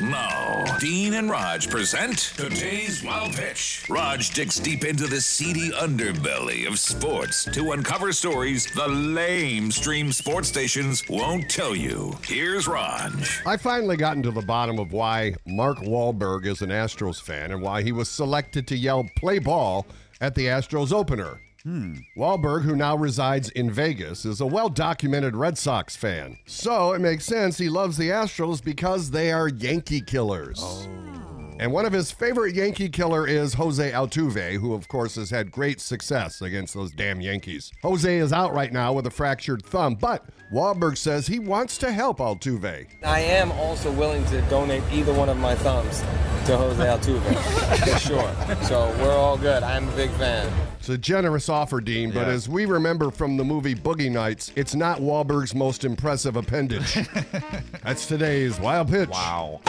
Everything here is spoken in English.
Now, Dean and Rog present today's Wild Pitch. Rog digs deep into the seedy underbelly of sports to uncover stories the lame stream sports stations won't tell you. Here's Rog. I finally gotten to the bottom of why Mark Wahlberg is an Astros fan and why he was selected to yell play ball at the Astros opener. Hmm. Wahlberg, who now resides in Vegas, is a well documented Red Sox fan. So it makes sense he loves the Astros because they are Yankee killers. Oh. And one of his favorite Yankee killer is Jose Altuve, who of course has had great success against those damn Yankees. Jose is out right now with a fractured thumb, but Wahlberg says he wants to help Altuve. I am also willing to donate either one of my thumbs to Jose Altuve, for sure. So we're all good. I'm a big fan. It's a generous offer, Dean, but as we remember from the movie Boogie Nights, it's not Wahlberg's most impressive appendage. That's today's Wild Pitch. Wow.